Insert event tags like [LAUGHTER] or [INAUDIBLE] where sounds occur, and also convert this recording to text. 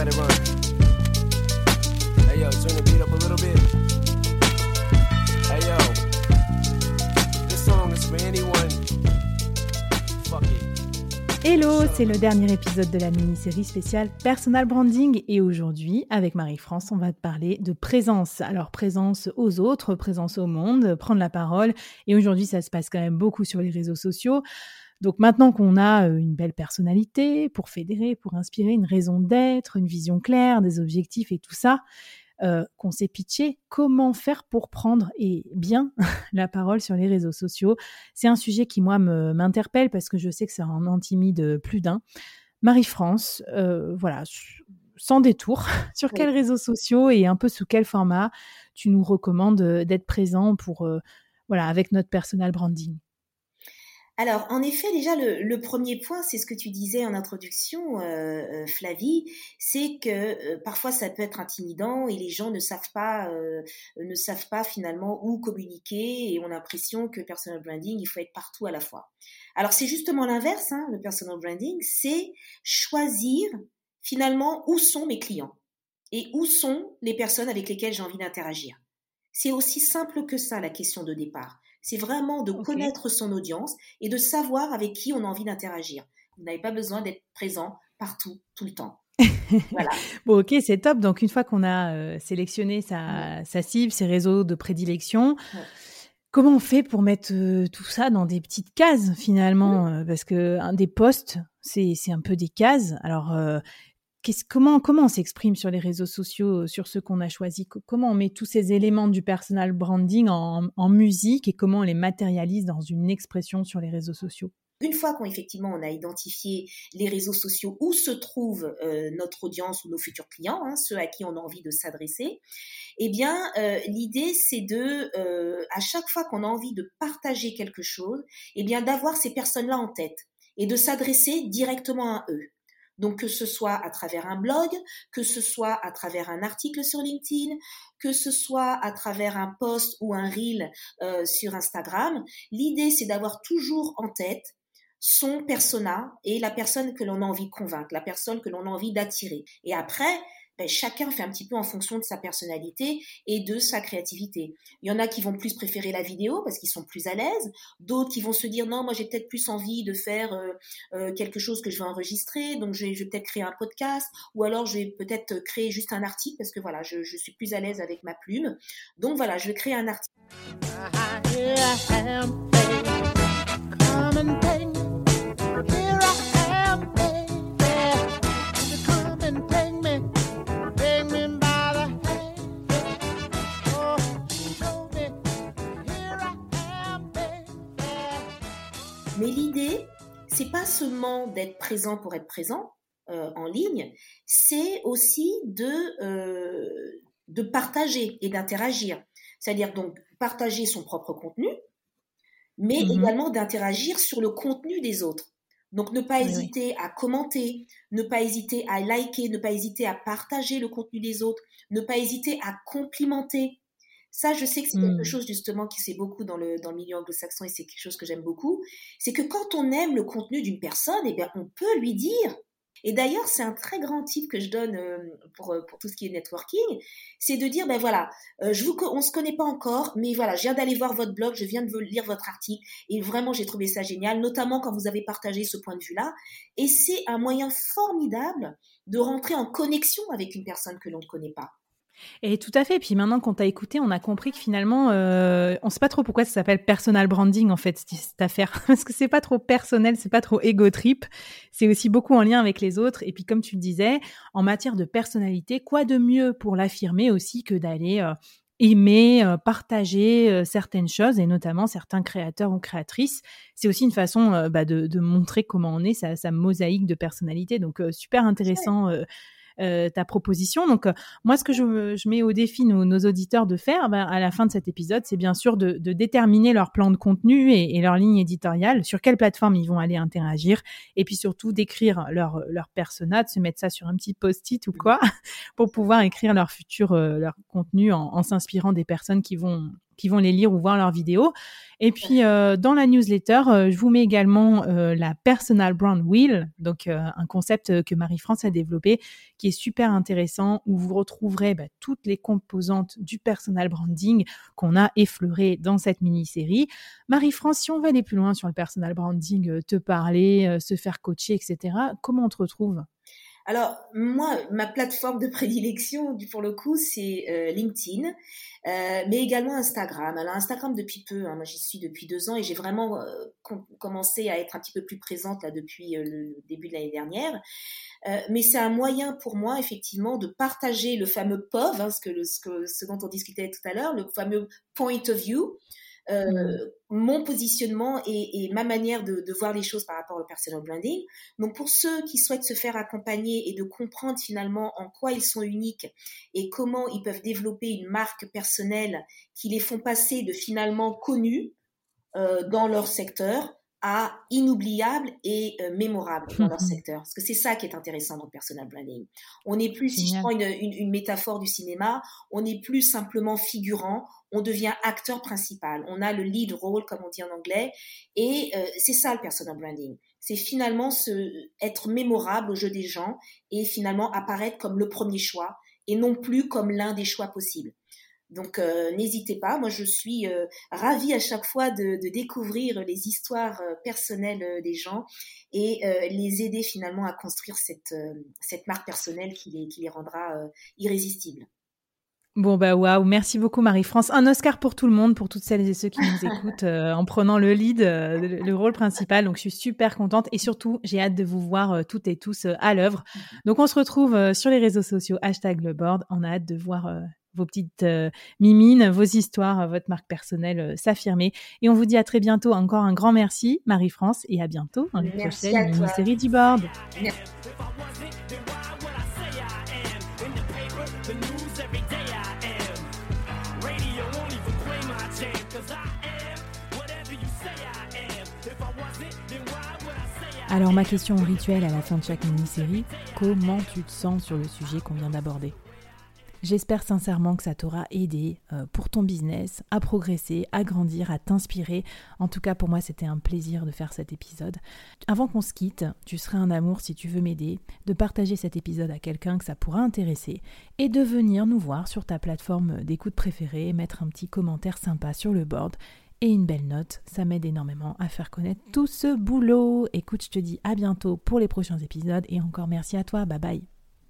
let it run. Hey yo, turn the beat up a little bit. Hey yo, this song is for anyone. Fuck it. Hello, c'est le dernier épisode de la mini-série spéciale Personal Branding et aujourd'hui, avec Marie-France, on va te parler de présence. Alors présence aux autres, présence au monde, prendre la parole et aujourd'hui ça se passe quand même beaucoup sur les réseaux sociaux. Donc maintenant qu'on a euh, une belle personnalité pour fédérer, pour inspirer, une raison d'être, une vision claire, des objectifs et tout ça, euh, qu'on s'est pitché, comment faire pour prendre et bien [LAUGHS] la parole sur les réseaux sociaux C'est un sujet qui moi me- m'interpelle parce que je sais que ça en intimide plus d'un. Marie-France, euh, voilà, sans détour, [LAUGHS] sur Oui. quels réseaux sociaux et un peu sous quel format tu nous recommandes d'être présent pour, euh, voilà, avec notre personal branding? Alors, en effet, déjà, le, premier point, c'est ce que tu disais en introduction, euh, euh, Flavie, c'est que euh, parfois ça peut être intimidant et les gens ne savent pas, ne savent pas finalement où communiquer et ont l'impression que personal branding, il faut être partout à la fois. Alors, c'est justement l'inverse, hein, le personal branding, c'est choisir finalement où sont mes clients et où sont les personnes avec lesquelles j'ai envie d'interagir. C'est aussi simple que ça, la question de départ. C'est vraiment de connaître son audience et de savoir avec qui on a envie d'interagir. Vous n'avez pas besoin d'être présent partout, tout le temps. [LAUGHS] Voilà. Bon, ok, c'est top. Donc, une fois qu'on a euh, sélectionné sa, sa cible, ses réseaux de prédilection, Ouais. comment on fait pour mettre euh, tout ça dans des petites cases finalement? Euh, Parce que un des posts, c'est un peu des cases. Alors, euh, comment, on s'exprime sur les réseaux sociaux, sur ce qu'on a choisi? Co- Comment on met tous ces éléments du personal branding en, en musique et comment on les matérialise dans une expression sur les réseaux sociaux? Une fois qu'on effectivement on a identifié les réseaux sociaux où se trouve euh, notre audience ou nos futurs clients, hein, ceux à qui on a envie de s'adresser, eh bien euh, l'idée c'est de euh, à chaque fois qu'on a envie de partager quelque chose, eh bien d'avoir ces personnes-là en tête et de s'adresser directement à eux. Donc que ce soit à travers un blog, que ce soit à travers un article sur LinkedIn, que ce soit à travers un post ou un reel euh, sur Instagram, l'idée c'est d'avoir toujours en tête son persona et la personne que l'on a envie de convaincre, la personne que l'on a envie d'attirer. Et après, ben, chacun fait un petit peu en fonction de sa personnalité et de sa créativité. Il y en a qui vont plus préférer la vidéo parce qu'ils sont plus à l'aise, d'autres qui vont se dire non, moi j'ai peut-être plus envie de faire euh, euh, quelque chose que je vais enregistrer, donc je vais, je vais peut-être créer un podcast, ou alors je vais peut-être créer juste un article parce que voilà, je, je suis plus à l'aise avec ma plume. Donc voilà, je vais créer un article. Mais l'idée, c'est pas seulement d'être présent pour être présent euh, en ligne, c'est aussi de euh, de partager et d'interagir. C'est-à-dire donc partager son propre contenu, mais Mhm. également d'interagir sur le contenu des autres. Donc ne pas oui. hésiter à commenter, ne pas hésiter à liker, ne pas hésiter à partager le contenu des autres, ne pas hésiter à complimenter. Ça, je sais que c'est quelque chose justement qui c'est beaucoup dans le, dans le milieu anglo-saxon et c'est quelque chose que j'aime beaucoup. C'est que quand on aime le contenu d'une personne, eh bien, on peut lui dire. Et d'ailleurs, c'est un très grand type que je donne euh, pour, euh, pour tout ce qui est networking, c'est de dire, ben voilà, euh, je vous, on se connaît pas encore, mais voilà, je viens d'aller voir votre blog, je viens de lire votre article, et vraiment, j'ai trouvé ça génial, notamment quand vous avez partagé ce point de vue-là. Et c'est un moyen formidable de rentrer en connexion avec une personne que l'on ne connaît pas. Et tout à fait. Puis maintenant qu'on t'a écouté, on a compris que finalement, euh, on sait pas trop pourquoi ça s'appelle personal branding en fait cette, affaire, [LAUGHS] parce que c'est pas trop personnel, c'est pas trop ego trip. C'est aussi beaucoup en lien avec les autres. Et puis comme tu le disais, en matière de personnalité, quoi de mieux pour l'affirmer aussi que d'aller euh, aimer, euh, partager certaines choses et notamment certains créateurs ou créatrices. C'est aussi une façon bah, de, montrer comment on est, sa, sa mosaïque de personnalité. Donc super intéressant. Euh, ta proposition. Donc, euh, moi, ce que je, mets au défi nos, auditeurs de faire ben, à la fin de cet épisode, c'est bien sûr de, déterminer leur plan de contenu et, leur ligne éditoriale, sur quelle plateforme ils vont aller interagir, et puis surtout d'écrire leur, leur persona, de se mettre ça sur un petit post-it ou quoi, [LAUGHS] pour pouvoir écrire leur futur, euh, contenu en, en s'inspirant des personnes qui vont qui vont les lire ou voir leurs vidéos. Et puis euh, dans la newsletter, euh, je vous mets également euh, la Personal Brand Wheel, donc un concept que Marie-France a développé qui est super intéressant où vous retrouverez bah, toutes les composantes du personal branding qu'on a effleuré dans cette mini-série. Marie-France, si on veut aller plus loin sur le personal branding, te parler, se faire coacher, etc., comment on te retrouve? Alors, moi, ma plateforme de [LAUGHS] prédilection, pour le coup, c'est euh, LinkedIn, euh, mais également Instagram. Alors, Instagram depuis peu, hein, moi j'y suis depuis deux ans et j'ai vraiment euh, com- commencé à être un petit peu plus présente là depuis le début de l'année dernière. Mais c'est un moyen pour moi, effectivement, de partager le fameux POV, hein, que ce, que, ce dont on discutait tout à l'heure, le fameux point of view, euh, mon positionnement et, ma manière de, de voir les choses par rapport au personal branding. Donc pour ceux qui souhaitent se faire accompagner et de comprendre finalement en quoi ils sont uniques et comment ils peuvent développer une marque personnelle qui les font passer de finalement connus euh, dans leur secteur à inoubliable et euh, mémorable dans leur [LAUGHS] secteur. Parce que c'est ça qui est intéressant dans le personal branding. On n'est plus, si je prends une, une, une métaphore du cinéma, on n'est plus simplement figurant, on devient acteur principal. On a le lead role, comme on dit en anglais, et euh, c'est ça le personal branding. C'est finalement se, être mémorable au jeu des gens et finalement apparaître comme le premier choix et non plus comme l'un des choix possibles. Donc euh, n'hésitez pas, moi je suis euh, ravie à chaque fois de, de découvrir les histoires euh, personnelles euh, des gens et euh, les aider finalement à construire cette, euh, cette marque personnelle qui les, qui les rendra euh, irrésistibles. Bon bah waouh, merci beaucoup Marie-France. Un Oscar pour tout le monde, pour toutes celles et ceux qui nous [LAUGHS] écoutent euh, en prenant le lead, euh, le, le rôle principal. Donc je suis super contente et surtout j'ai hâte de vous voir euh, toutes et tous à l'œuvre. Donc on se retrouve euh, sur les réseaux sociaux hashtag le board. On a hâte de voir euh, vos petites euh, mimines, vos histoires, euh, votre marque personnelle euh, s'affirmer. Et on vous dit à très bientôt. Encore un grand merci Marie-France et à bientôt dans les Merci prochaines mini-séries du board. Alors ma question rituelle à la fin de chaque mini-série, comment tu te sens sur le sujet qu'on vient d'aborder? J'espère sincèrement que ça t'aura aidé euh, pour ton business à progresser, à grandir, à t'inspirer. En tout cas, pour moi, c'était un plaisir de faire cet épisode. Avant qu'on se quitte, tu serais un amour si tu veux m'aider, de partager cet épisode à quelqu'un que ça pourra intéresser et de venir nous voir sur ta plateforme d'écoute préférée, mettre un petit commentaire sympa sur le board et une belle note. Ça m'aide énormément à faire connaître tout ce boulot. Écoute, je te dis à bientôt pour les prochains épisodes et encore merci à toi. Bye bye.